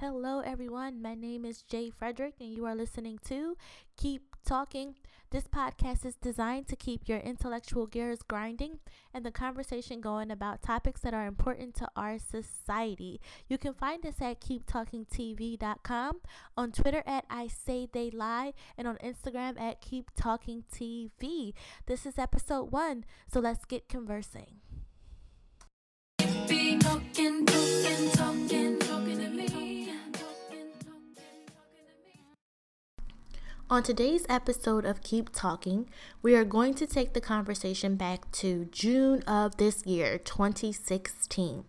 Hello, everyone. My name is Jay Frederick, and you are listening to Keep Talking. This podcast is designed to keep your intellectual gears grinding and the conversation going about topics that are important to our society. You can find us at keeptalkingtv.com, on Twitter at I Say They Lie, and on Instagram at Keep Talking TV. This is episode one, so let's get conversing. Be talking, talking, talking, On today's episode of Keep Talking, we are going to take the conversation back to June of this year, 2016.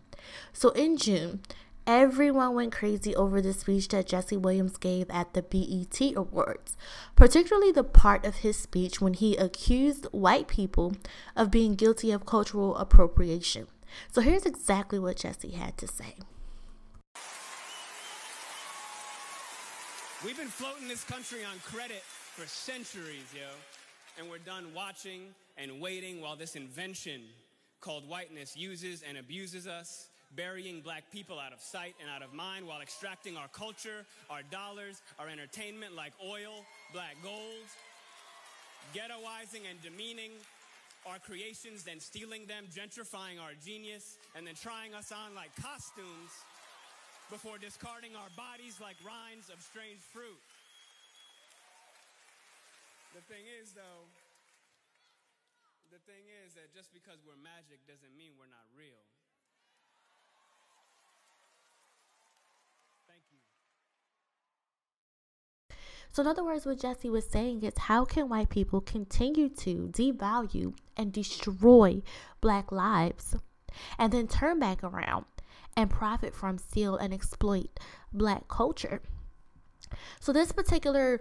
So, in June, everyone went crazy over the speech that Jesse Williams gave at the BET Awards, particularly the part of his speech when he accused white people of being guilty of cultural appropriation. So, here's exactly what Jesse had to say. We've been floating this country on credit for centuries, yo. And we're done watching and waiting while this invention called whiteness uses and abuses us, burying black people out of sight and out of mind while extracting our culture, our dollars, our entertainment like oil, black gold, ghettoizing and demeaning our creations, then stealing them, gentrifying our genius, and then trying us on like costumes before discarding our bodies like rinds of strange fruit. The thing is, though, the thing is that just because we're magic doesn't mean we're not real. Thank you. So, in other words, what Jesse was saying is how can white people continue to devalue and destroy black lives and then turn back around and profit from, steal, and exploit black culture. So, this particular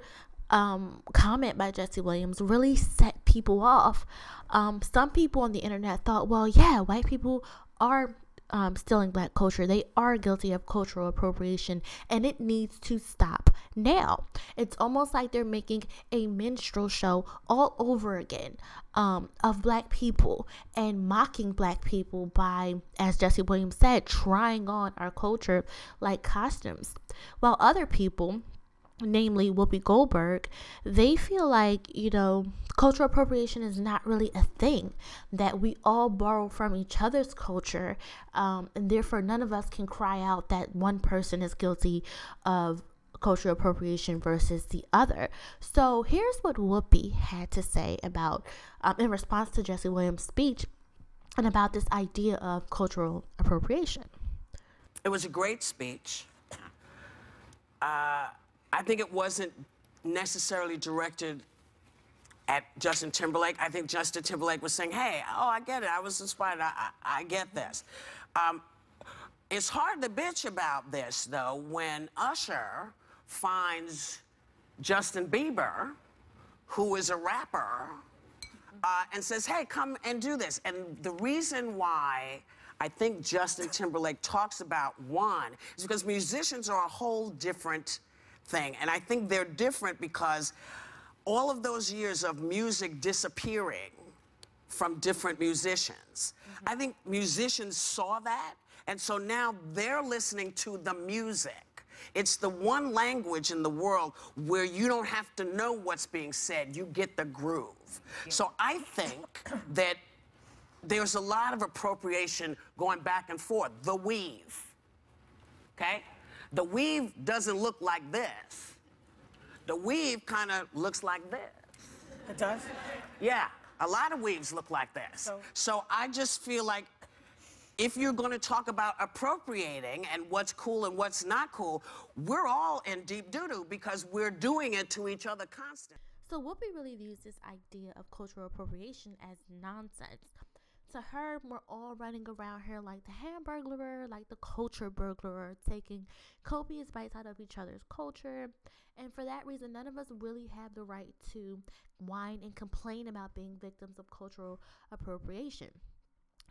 um, comment by Jesse Williams really set people off. Um, some people on the internet thought, well, yeah, white people are um, stealing black culture. They are guilty of cultural appropriation and it needs to stop now. It's almost like they're making a minstrel show all over again um, of black people and mocking black people by, as Jesse Williams said, trying on our culture like costumes. While other people, namely Whoopi Goldberg, they feel like, you know, cultural appropriation is not really a thing, that we all borrow from each other's culture, um, and therefore none of us can cry out that one person is guilty of cultural appropriation versus the other. So here's what Whoopi had to say about, um, in response to Jesse Williams' speech, and about this idea of cultural appropriation. It was a great speech. Uh, I think it wasn't necessarily directed at Justin Timberlake. I think Justin Timberlake was saying, hey, oh, I get it. I was inspired. I, I, I get this. Um, it's hard to bitch about this, though, when Usher finds Justin Bieber, who is a rapper, uh, and says, hey, come and do this. And the reason why I think Justin Timberlake talks about one is because musicians are a whole different thing. And I think they're different because all of those years of music disappearing from different musicians, mm-hmm. I think musicians saw that. And so now they're listening to the music. It's the one language in the world where you don't have to know what's being said, you get the groove. Yeah. So I think that there's a lot of appropriation going back and forth. The weave, okay? The weave doesn't look like this. The weave kind of looks like this. It does? Yeah, a lot of weaves look like this. So, so I just feel like if you're going to talk about appropriating and what's cool and what's not cool, we're all in deep doo doo because we're doing it to each other constantly. So Whoopi really views this idea of cultural appropriation as nonsense to her, we're all running around here like the hamburglar, like the culture burglar, taking copious bites out of each other's culture. And for that reason, none of us really have the right to whine and complain about being victims of cultural appropriation.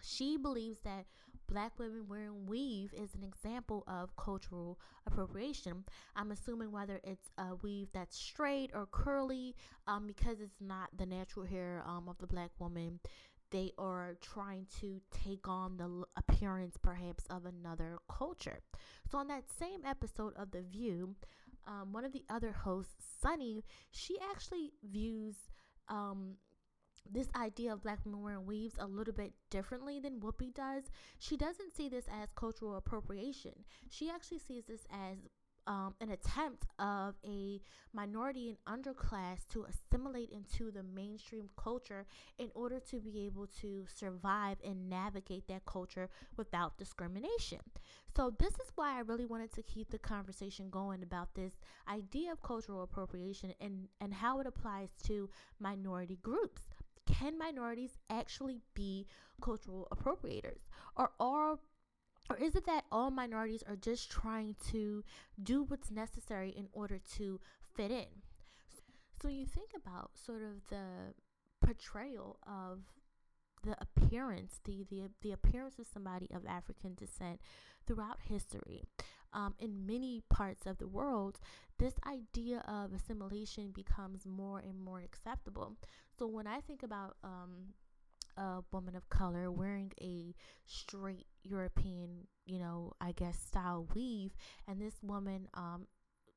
She believes that black women wearing weave is an example of cultural appropriation. I'm assuming whether it's a weave that's straight or curly, um, because it's not the natural hair um, of the black woman they are trying to take on the appearance perhaps of another culture. So, on that same episode of The View, um, one of the other hosts, Sunny, she actually views um, this idea of black women wearing weaves a little bit differently than Whoopi does. She doesn't see this as cultural appropriation. She actually sees this as um, an attempt of a minority and underclass to assimilate into the mainstream culture in order to be able to survive and navigate that culture without discrimination. So, this is why I really wanted to keep the conversation going about this idea of cultural appropriation and, and how it applies to minority groups. Can minorities actually be cultural appropriators? Or are or is it that all minorities are just trying to do what's necessary in order to fit in? So when you think about sort of the portrayal of the appearance, the, the the appearance of somebody of African descent throughout history. Um, in many parts of the world, this idea of assimilation becomes more and more acceptable. So when I think about um, a woman of color wearing a straight European, you know, I guess style weave, and this woman um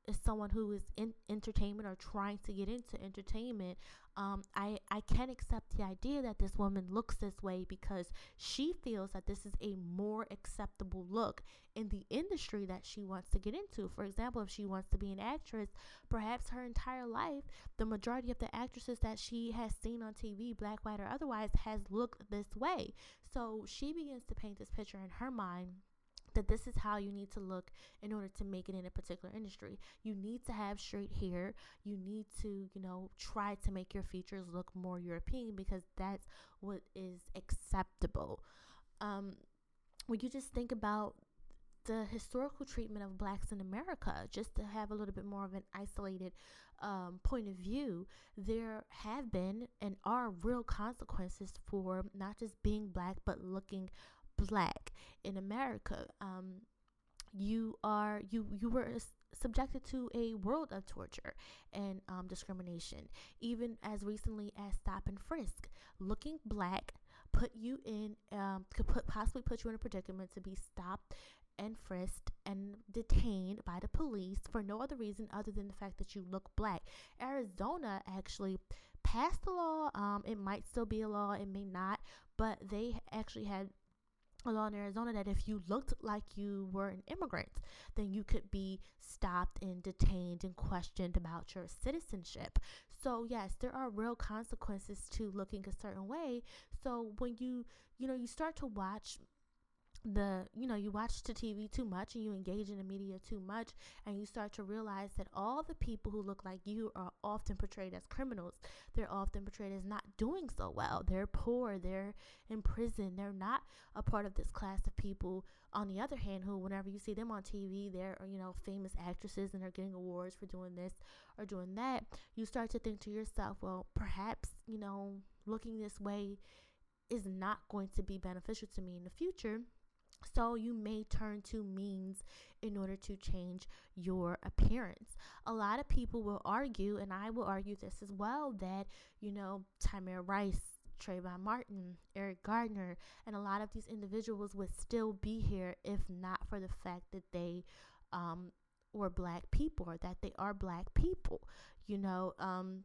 is someone who is in entertainment or trying to get into entertainment, um, I, I can't accept the idea that this woman looks this way because she feels that this is a more acceptable look in the industry that she wants to get into. For example, if she wants to be an actress, perhaps her entire life, the majority of the actresses that she has seen on TV, black, white, or otherwise, has looked this way. So she begins to paint this picture in her mind that this is how you need to look in order to make it in a particular industry. You need to have straight hair. You need to, you know, try to make your features look more European because that's what is acceptable. Um, when you just think about the historical treatment of blacks in America, just to have a little bit more of an isolated um, point of view, there have been and are real consequences for not just being black, but looking black in America. Um, you are you you were subjected to a world of torture and um, discrimination even as recently as stop and frisk looking black put you in um, could put possibly put you in a predicament to be stopped and frisked and detained by the police for no other reason other than the fact that you look black arizona actually passed a law um, it might still be a law it may not but they actually had law in Arizona that if you looked like you were an immigrant, then you could be stopped and detained and questioned about your citizenship. So, yes, there are real consequences to looking a certain way. So, when you, you know, you start to watch the you know you watch the TV too much and you engage in the media too much and you start to realize that all the people who look like you are often portrayed as criminals. They're often portrayed as not doing so well. They're poor. They're in prison. They're not a part of this class of people. On the other hand who whenever you see them on TV they're you know famous actresses and they're getting awards for doing this or doing that you start to think to yourself well perhaps you know looking this way is not going to be beneficial to me in the future so you may turn to means in order to change your appearance. A lot of people will argue, and I will argue this as well, that, you know, Tamir Rice, Trayvon Martin, Eric Gardner, and a lot of these individuals would still be here if not for the fact that they um, were black people or that they are black people. You know, um,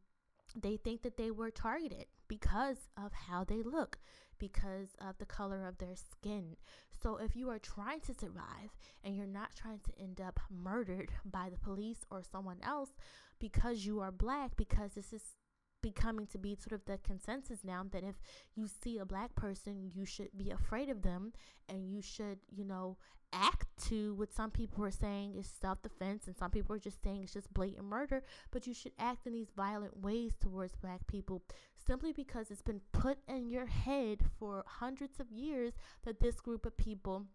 they think that they were targeted because of how they look, because of the color of their skin. So, if you are trying to survive and you're not trying to end up murdered by the police or someone else because you are black, because this is becoming to be sort of the consensus now that if you see a black person, you should be afraid of them and you should, you know, act to what some people are saying is self defense and some people are just saying it's just blatant murder, but you should act in these violent ways towards black people simply because it's been put in your head for hundreds of years that this group of people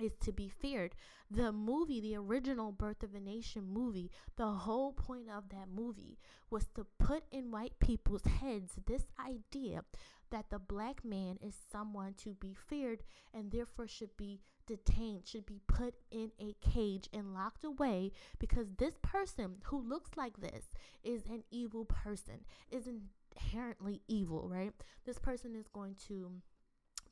is to be feared. The movie, the original Birth of a Nation movie, the whole point of that movie was to put in white people's heads this idea that the black man is someone to be feared and therefore should be detained, should be put in a cage and locked away because this person who looks like this is an evil person, is an inherently evil, right? This person is going to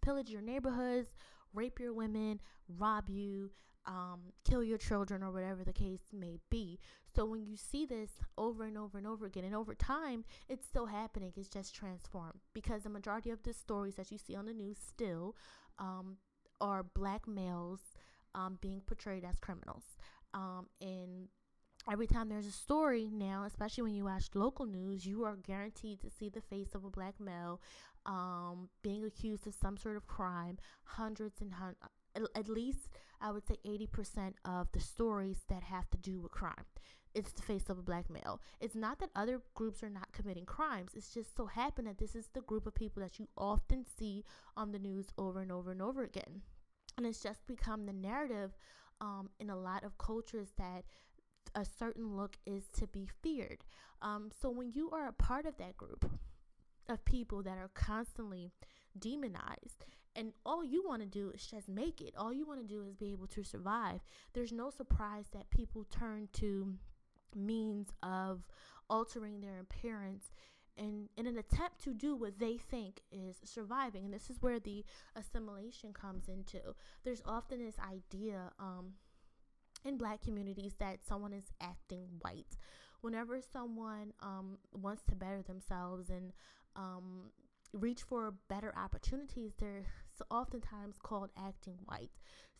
pillage your neighborhoods, rape your women, rob you, um, kill your children, or whatever the case may be. So when you see this over and over and over again, and over time, it's still happening, it's just transformed because the majority of the stories that you see on the news still um, are black males um, being portrayed as criminals. Um, and every time there's a story now, especially when you watch local news, you are guaranteed to see the face of a black male um, being accused of some sort of crime. Hundreds and hundreds, at least I would say 80% of the stories that have to do with crime. It's the face of a black male. It's not that other groups are not committing crimes. It's just so happened that this is the group of people that you often see on the news over and over and over again. And it's just become the narrative um, in a lot of cultures that a certain look is to be feared. Um, so when you are a part of that group, of people that are constantly demonized and all you want to do is just make it all you want to do is be able to survive there's no surprise that people turn to means of altering their appearance and in an attempt to do what they think is surviving and this is where the assimilation comes into there's often this idea um, in black communities that someone is acting white. Whenever someone um, wants to better themselves and um, reach for better opportunities, they're oftentimes called acting white.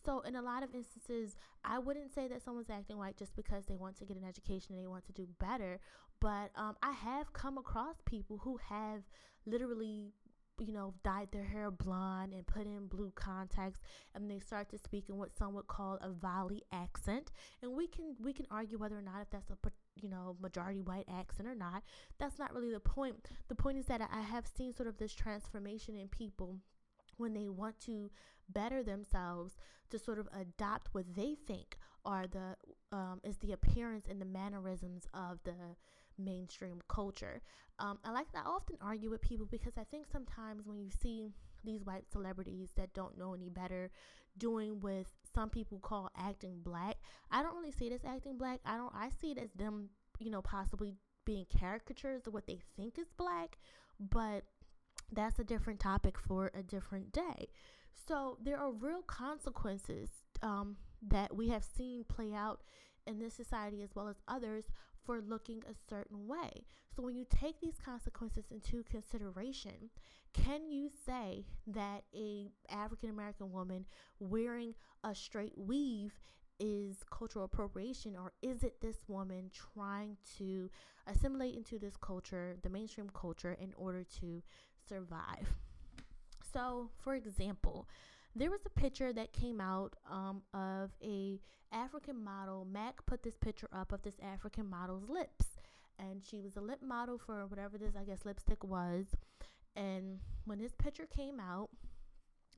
So, in a lot of instances, I wouldn't say that someone's acting white just because they want to get an education and they want to do better. But um, I have come across people who have literally you know, dyed their hair blonde and put in blue contacts, and they start to speak in what some would call a valley accent. And we can we can argue whether or not if that's a you know majority white accent or not. That's not really the point. The point is that I have seen sort of this transformation in people when they want to better themselves to sort of adopt what they think are the um, is the appearance and the mannerisms of the mainstream culture. Um, I like that. I often argue with people because I think sometimes when you see these white celebrities that don't know any better doing with some people call acting black, I don't really see it as acting black. I don't I see it as them, you know, possibly being caricatures of what they think is black, but that's a different topic for a different day. So there are real consequences um, that we have seen play out in this society as well as others for looking a certain way. So when you take these consequences into consideration, can you say that a African American woman wearing a straight weave is cultural appropriation or is it this woman trying to assimilate into this culture, the mainstream culture in order to survive? So, for example, there was a picture that came out um, of a African model. Mac put this picture up of this African model's lips, and she was a lip model for whatever this I guess lipstick was. And when this picture came out,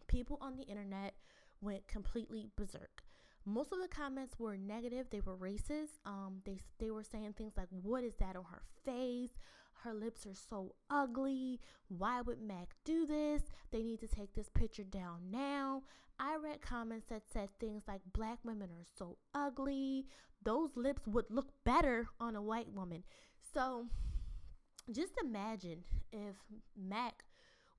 people on the internet went completely berserk. Most of the comments were negative. They were racist. Um, they they were saying things like, "What is that on her face? Her lips are so ugly. Why would Mac do this? They need to take this picture down now." I read comments that said things like, "Black women are so ugly. Those lips would look better on a white woman." So, just imagine if Mac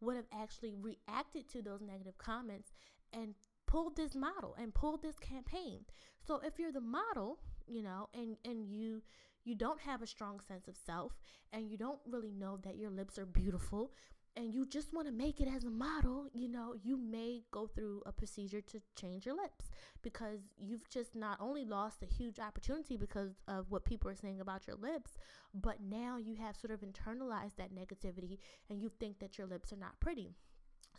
would have actually reacted to those negative comments and pulled this model and pulled this campaign. So if you're the model, you know, and and you you don't have a strong sense of self and you don't really know that your lips are beautiful and you just want to make it as a model, you know, you may go through a procedure to change your lips because you've just not only lost a huge opportunity because of what people are saying about your lips, but now you have sort of internalized that negativity and you think that your lips are not pretty.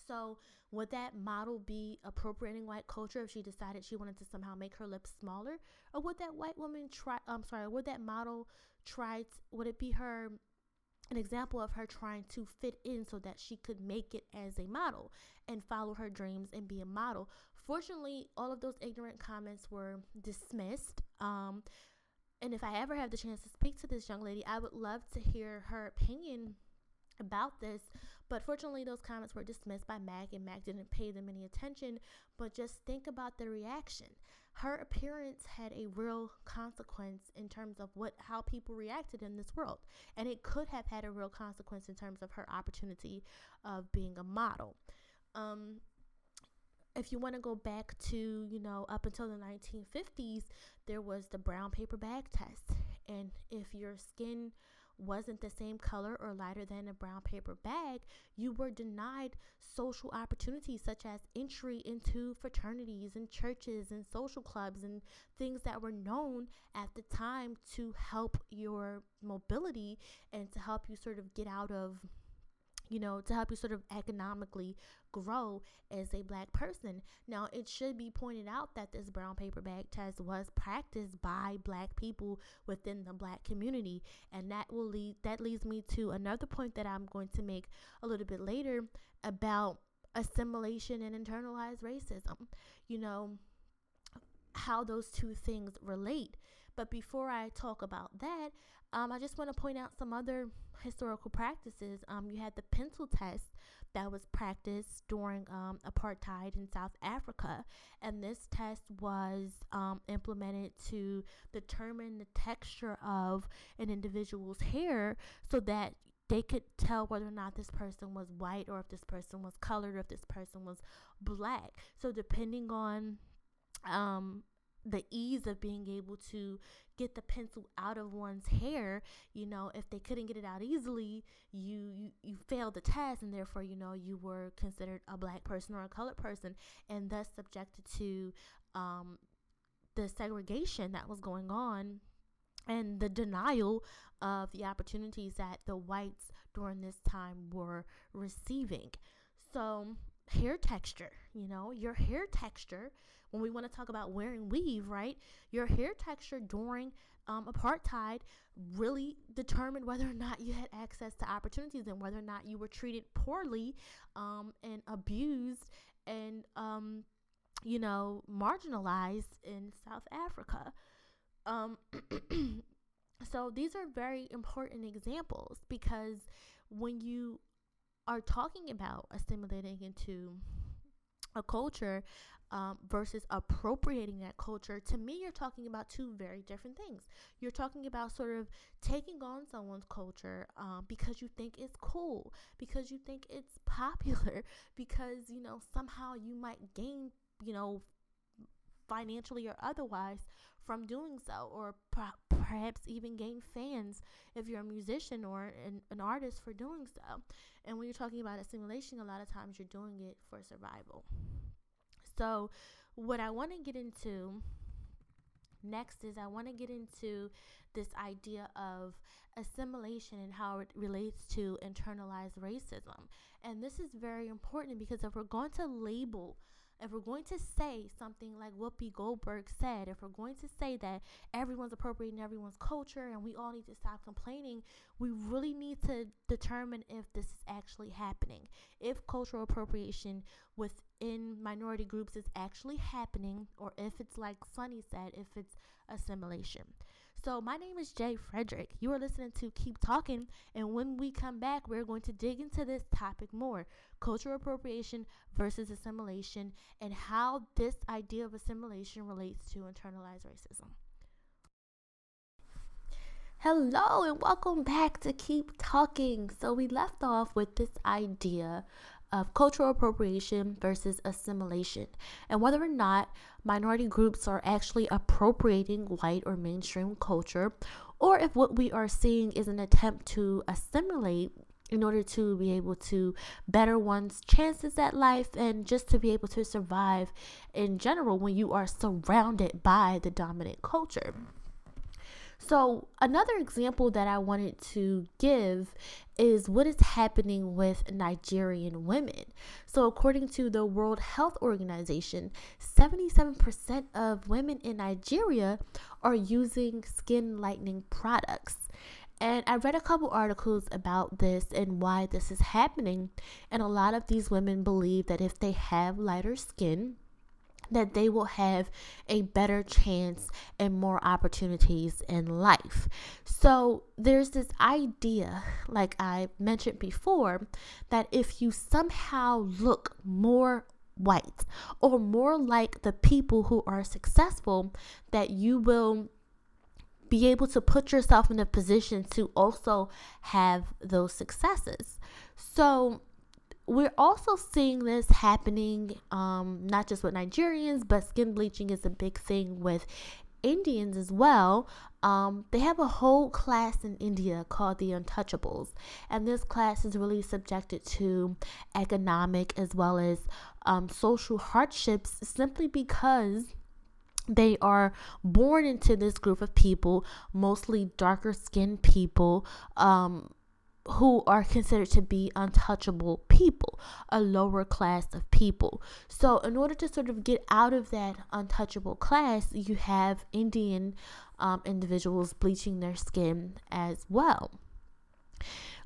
So, would that model be appropriating white culture if she decided she wanted to somehow make her lips smaller? Or would that white woman try, I'm sorry, would that model try, to, would it be her, an example of her trying to fit in so that she could make it as a model and follow her dreams and be a model? Fortunately, all of those ignorant comments were dismissed. Um, and if I ever have the chance to speak to this young lady, I would love to hear her opinion about this But fortunately, those comments were dismissed by Mac, and Mac didn't pay them any attention. But just think about the reaction. Her appearance had a real consequence in terms of what how people reacted in this world, and it could have had a real consequence in terms of her opportunity of being a model. Um, if you want to go back to, you know, up until the 1950s, there was the brown paper bag test. And if your skin wasn't the same color or lighter than a brown paper bag, you were denied social opportunities such as entry into fraternities and churches and social clubs and things that were known at the time to help your mobility and to help you sort of get out of you know, to help you sort of economically grow as a black person. Now, it should be pointed out that this brown paper bag test was practiced by black people within the black community, and that will lead that leads me to another point that I'm going to make a little bit later about assimilation and internalized racism. You know, how those two things relate. But before I talk about that, um, I just want to point out some other historical practices. Um, you had the pencil test that was practiced during um, apartheid in South Africa, and this test was um, implemented to determine the texture of an individual's hair so that they could tell whether or not this person was white or if this person was colored or if this person was black. So depending on um the ease of being able to get the pencil out of one's hair you know if they couldn't get it out easily you you, you failed the test and therefore you know you were considered a black person or a colored person and thus subjected to um, the segregation that was going on and the denial of the opportunities that the whites during this time were receiving. So hair texture you know your hair texture when we want to talk about wearing weave right? Your hair texture during um, apartheid really determined whether or not you had access to opportunities and whether or not you were treated poorly um, and abused and um, you know marginalized in south africa. Um, so these are very important examples because when you are talking about assimilating into a culture um, versus appropriating that culture, to me, you're talking about two very different things. You're talking about sort of taking on someone's culture um, because you think it's cool, because you think it's popular, because, you know, somehow you might gain, you know, financially or otherwise from doing so, or perhaps even gain fans if you're a musician or an, an artist for doing so. And when you're talking about assimilation, a lot of times you're doing it for survival. So, what I want to get into next is I want to get into this idea of assimilation and how it relates to internalized racism. And this is very important because if we're going to label if we're going to say something like Whoopi Goldberg said, if we're going to say that everyone's appropriating everyone's culture and we all need to stop complaining, we really need to determine if this is actually happening. If cultural appropriation within minority groups is actually happening, or if it's like Sunny said, if it's assimilation. So, my name is Jay Frederick. You are listening to Keep Talking, and when we come back, we're going to dig into this topic more cultural appropriation versus assimilation, and how this idea of assimilation relates to internalized racism. Hello, and welcome back to Keep Talking. So, we left off with this idea of cultural appropriation versus assimilation, and whether or not minority groups are actually appropriating white or mainstream culture, or if what we are seeing is an attempt to assimilate in order to be able to better one's chances at life and just to be able to survive in general when you are surrounded by the dominant culture. So, another example that I wanted to give is what is happening with Nigerian women. So, according to the World Health Organization, 77% of women in Nigeria are using skin lightening products. And I read a couple articles about this and why this is happening. And a lot of these women believe that if they have lighter skin, that they will have a better chance and more opportunities in life. So there's this idea, like I mentioned before, that if you somehow look more white or more like the people who are successful, that you will be able to put yourself in a position to also have those successes. So we're also seeing this happening um, not just with Nigerians, but skin bleaching is a big thing with Indians as well. Um, they have a whole class in India called the Untouchables, and this class is really subjected to economic as well as um, social hardships simply because they are born into this group of people, mostly darker skinned people. Um, who are considered to be untouchable people, a lower class of people. So, in order to sort of get out of that untouchable class, you have Indian um, individuals bleaching their skin as well.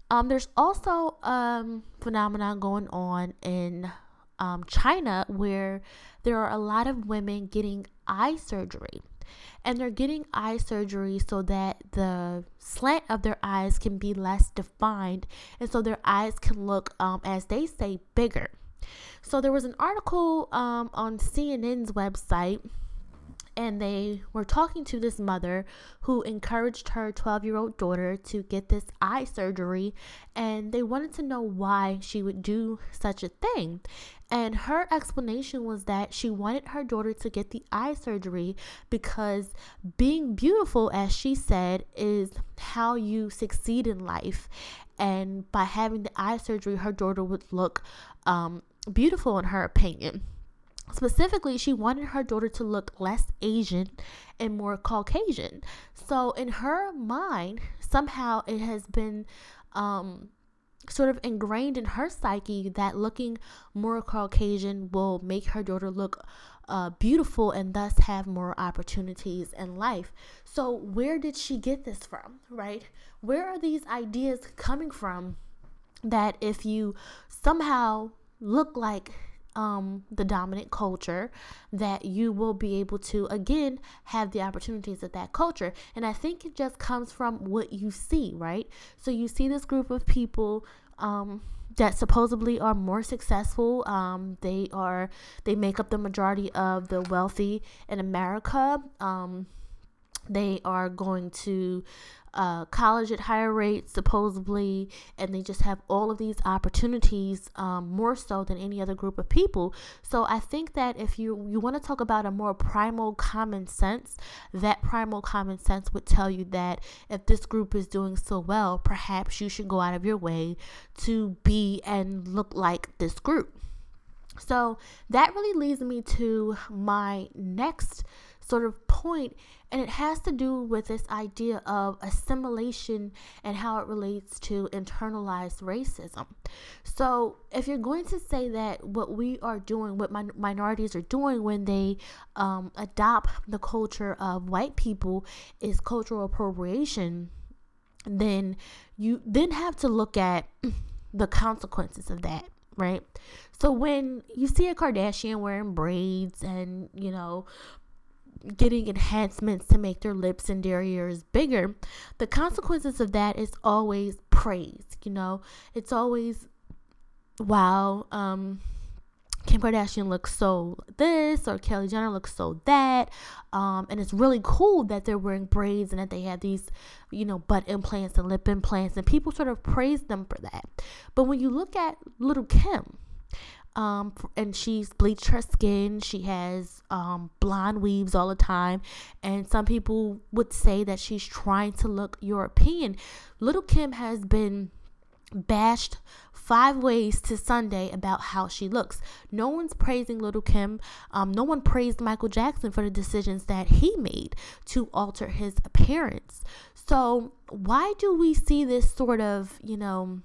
Um, there's also um, phenomenon going on in um, China where there are a lot of women getting eye surgery and they're getting eye surgery so that the slant of their eyes can be less defined and so their eyes can look um, as they say bigger. So there was an article um, on cnn's website and they were talking to this mother who encouraged her 12 year old daughter to get this eye surgery and they wanted to know why she would do such a thing and her explanation was that she wanted her daughter to get the eye surgery because being beautiful, as she said, is how you succeed in life. And by having the eye surgery, her daughter would look um, beautiful, in her opinion. Specifically, she wanted her daughter to look less Asian and more Caucasian. So, in her mind, somehow it has been um, sort of ingrained in her psyche that looking more Caucasian will make her daughter look uh, beautiful and thus have more opportunities in life. So, where did she get this from, right? Where are these ideas coming from that if you somehow look like um, the dominant culture, that you will be able to again have the opportunities of that culture. And I think it just comes from what you see, right? So you see this group of people um, that supposedly are more successful. Um, they are they make up the majority of the wealthy in America. Um, they are going to uh, college at higher rates, supposedly, and they just have all of these opportunities um, more so than any other group of people. So I think that if you you want to talk about a more primal common sense, that primal common sense would tell you that if this group is doing so well, perhaps you should go out of your way to be and look like this group. So that really leads me to my next sort of point, and it has to do with this idea of assimilation and how it relates to internalized racism. So, if you're going to say that what we are doing, what min- minorities are doing when they um, adopt the culture of white people is cultural appropriation, then you then have to look at the consequences of that right? So when you see a Kardashian wearing braids and, you know, getting enhancements to make their lips and their ears bigger, the consequences of that is always praise. You know, it's always wow. Um, Kim Kardashian looks so this or Kylie Jenner looks so that. Um, and it's really cool that they're wearing braids and that they have these, you know, butt implants and lip implants, and people sort of praise them for that. But when you look at Little Kim, um, and she's bleached her skin. She has um, blonde weaves all the time, and some people would say that she's trying to look European. Little Kim has been bashed five ways to Sunday about how she looks. No one's praising Little Kim. Um, no one praised Michael Jackson for the decisions that he made to alter his appearance. So, why do we see this sort of, you know,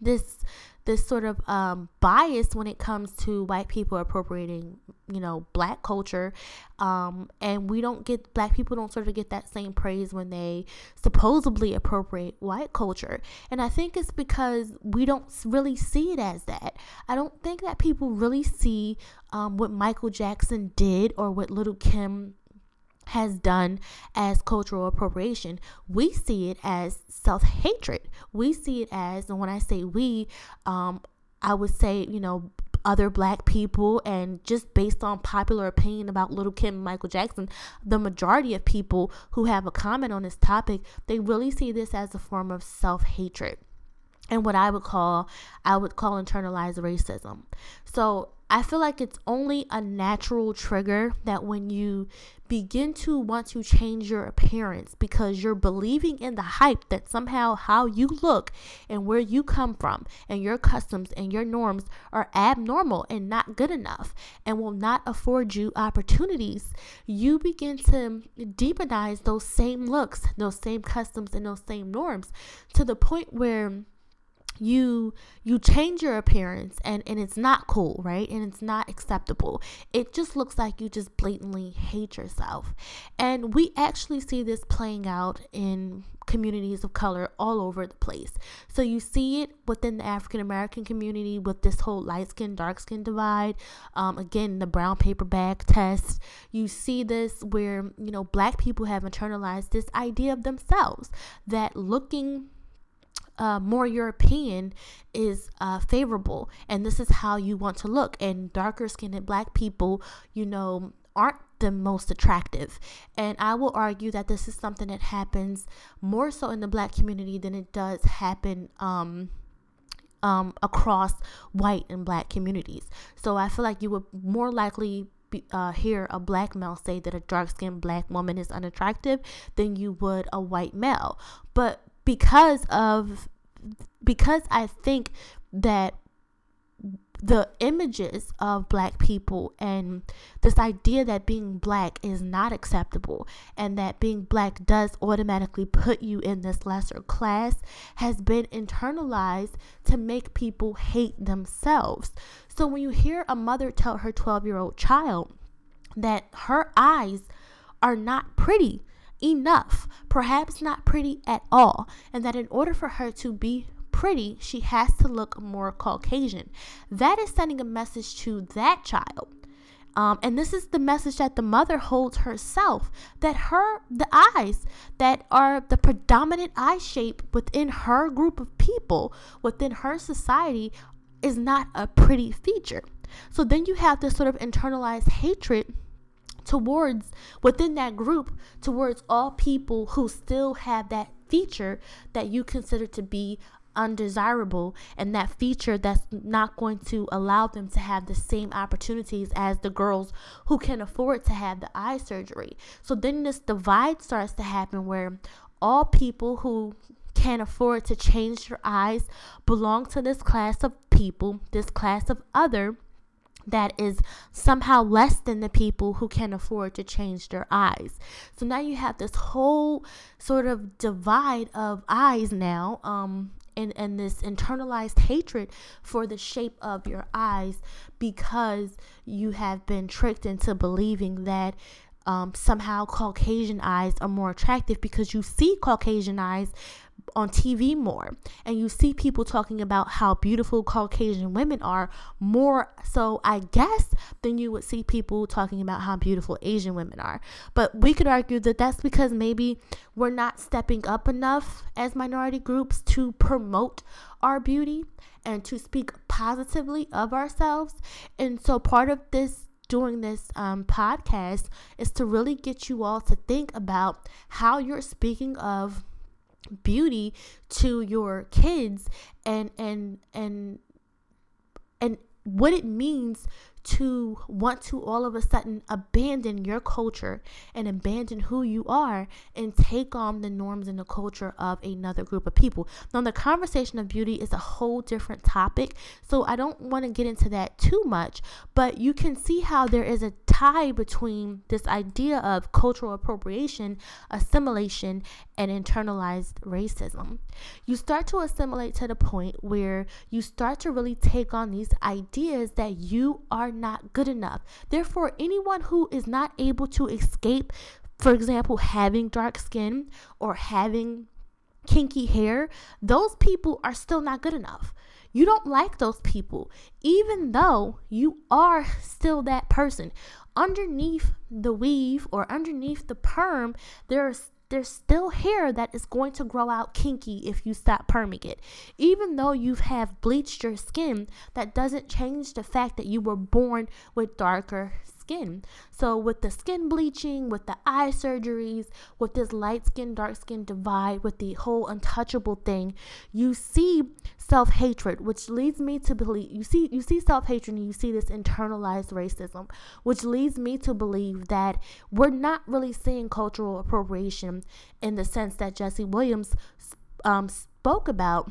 this this sort of um, bias when it comes to white people appropriating, you know, black culture. Um, and we don't get, black people don't sort of get that same praise when they supposedly appropriate white culture. And I think it's because we don't really see it as that. I don't think that people really see um, what Michael Jackson did or what Little Kim has done as cultural appropriation. We see it as self hatred. We see it as, and when I say we, um, I would say, you know, other black people and just based on popular opinion about Little Kim and Michael Jackson, the majority of people who have a comment on this topic, they really see this as a form of self hatred and what I would call I would call internalized racism. So I feel like it's only a natural trigger that when you begin to want to change your appearance because you're believing in the hype that somehow how you look and where you come from and your customs and your norms are abnormal and not good enough and will not afford you opportunities, you begin to demonize those same looks, those same customs, and those same norms to the point where you you change your appearance and and it's not cool right? And it's not acceptable. It just looks like you just blatantly hate yourself. And we actually see this playing out in communities of color all over the place. So you see it within the african american community with this whole light skin dark skin divide. Um, again the brown paper bag test. You see this where you know black people have internalized this idea of themselves that looking uh, more European is uh, favorable, and this is how you want to look. And darker skinned black people, you know, aren't the most attractive. And I will argue that this is something that happens more so in the black community than it does happen. Um, um, across white and black communities. So I feel like you would more likely be, uh, hear a black male say that a dark skinned black woman is unattractive than you would a white male. But because of because I think that the images of black people and this idea that being black is not acceptable and that being black does automatically put you in this lesser class has been internalized to make people hate themselves. So when you hear a mother tell her 12 year old child that her eyes are not pretty, enough, perhaps not pretty at all, and that in order for her to be pretty, she has to look more Caucasian. That is sending a message to that child. Um, and this is the message that the mother holds herself that her, the eyes that are the predominant eye shape within her group of people, within her society, is not a pretty feature. So then you have this sort of internalized hatred towards within that group towards all people who still have that feature that you consider to be undesirable and that feature that's not going to allow them to have the same opportunities as the girls who can afford to have the eye surgery. So then this divide starts to happen where all people who can afford to change their eyes belong to this class of people, this class of other that is somehow less than the people who can afford to change their eyes. So now you have this whole sort of divide of eyes now, um, and, and this internalized hatred for the shape of your eyes because you have been tricked into believing that um, somehow Caucasian eyes are more attractive because you see Caucasian eyes on TV more and you see people talking about how beautiful Caucasian women are more so I guess than you would see people talking about how beautiful Asian women are. But we could argue that that's because maybe we're not stepping up enough as minority groups to promote our beauty and to speak positively of ourselves. And so part of this doing this um, podcast is to really get you all to think about how you're speaking of beauty to your kids and and and and what it means to want to all of a sudden abandon your culture and abandon who you are and take on the norms and the culture of another group of people. Now, the conversation of beauty is a whole different topic, so I don't want to get into that too much, but you can see how there is a tie between this idea of cultural appropriation, assimilation, and internalized racism. You start to assimilate to the point where you start to really take on these ideas that you are not good enough. Therefore, anyone who is not able to escape, for example, having dark skin or having kinky hair, those people are still not good enough. You don't like those people, even though you are still that person. Underneath the weave or underneath the perm, there's there's still hair that is going to grow out kinky if you stop perming it. Even though you have bleached your skin, that doesn't change the fact that you were born with darker skin. So, with the skin bleaching, with the eye surgeries, with this light skin, dark skin divide, with the whole untouchable thing, you see self hatred, which leads me to believe you see you see self hatred and you see this internalized racism, which leads me to believe that we're not really seeing cultural appropriation in the sense that Jesse Williams um, spoke about.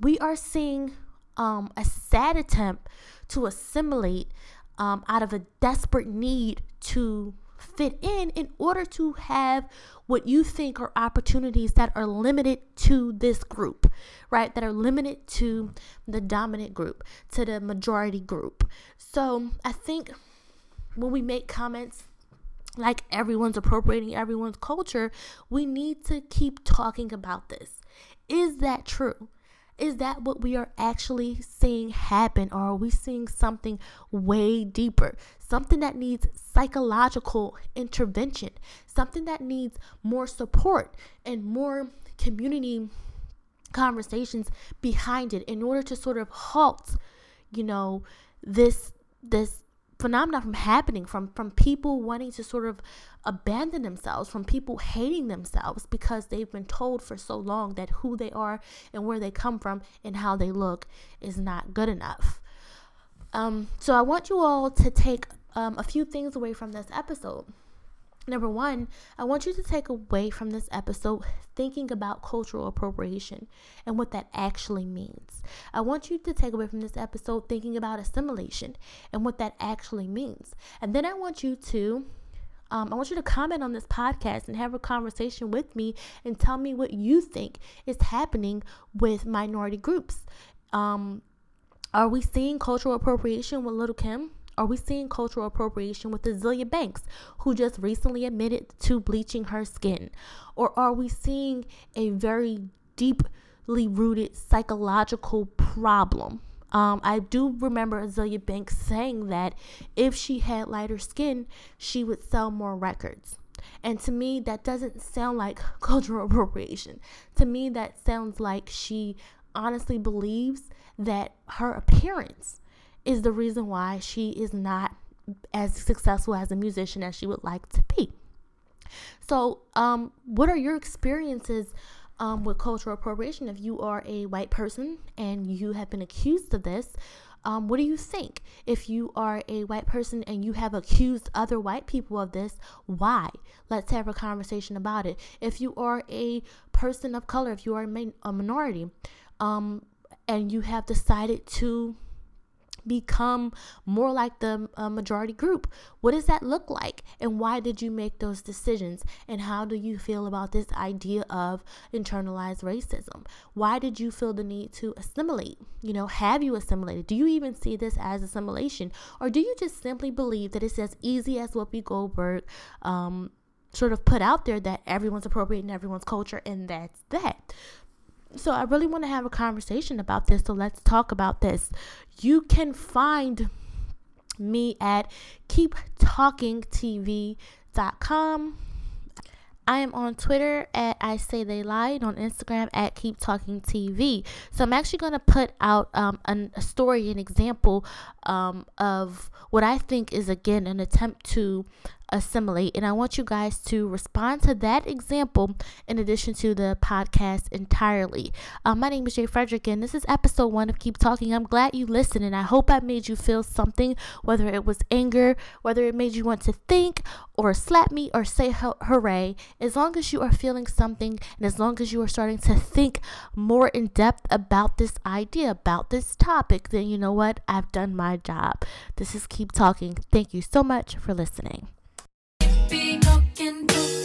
We are seeing um, a sad attempt to assimilate um, out of a desperate need to fit in in order to have what you think are opportunities that are limited to this group, right? That are limited to the dominant group, to the majority group. So I think when we make comments like everyone's appropriating everyone's culture, we need to keep talking about this. Is that true? Is that what we are actually seeing happen? Or are we seeing something way deeper? Something that needs psychological intervention, something that needs more support and more community conversations behind it in order to sort of halt, you know, this this phenomena from happening from from people wanting to sort of abandon themselves from people hating themselves because they've been told for so long that who they are and where they come from and how they look is not good enough. Um, so i want you all to take um, a few things away from this episode Number one, I want you to take away from this episode thinking about cultural appropriation and what that actually means. I want you to take away from this episode thinking about assimilation and what that actually means. And then I want you to um, I want you to comment on this podcast and have a conversation with me and tell me what you think is happening with minority groups. Um, are we seeing cultural appropriation with Lil' Kim? Are we seeing cultural appropriation with Azealia Banks, who just recently admitted to bleaching her skin? Or are we seeing a very deeply rooted psychological problem? Um, I do remember Azealia Banks saying that if she had lighter skin, she would sell more records. And to me, that doesn't sound like cultural appropriation. To me, that sounds like she honestly believes that her appearance is the reason why she is not as successful as a musician as she would like to be. So, um, what are your experiences um, with cultural appropriation? If you are a white person and you have been accused of this, um, what do you think? If you are a white person and you have accused other white people of this, why? Let's have a conversation about it. If you are a person of color, if you are a, a minority, um, and you have decided to become more like the uh, majority group? What does that look like? And why did you make those decisions? And how do you feel about this idea of internalized racism? Why did you feel the need to assimilate? You know, have you assimilated? Do you even see this as assimilation? Or do you just simply believe that it's as easy as Whoopi Goldberg um, sort of put out there that everyone's appropriating everyone's culture and that's that? So I really want to have a conversation about this. So let's talk about this. You can find me at keeptalkingtv.com. I am on Twitter at I Say They Lied, on Instagram at Keep Talking TV. So I'm actually going to put out um, an, a story, an example um, of what I think is, again, an attempt to assimilate. And I want you guys to respond to that example in addition to the podcast entirely. Uh, my name is Jay Frederick, and this is episode one of Keep Talking. I'm glad you listened, and I hope I made you feel something, whether it was anger, whether it made you want to think or slap me or say hooray. As long as you are feeling something, and as long as you are starting to think more in depth about this idea, about this topic, then you know what? I've done my job. This is Keep Talking. Thank you so much for listening can do.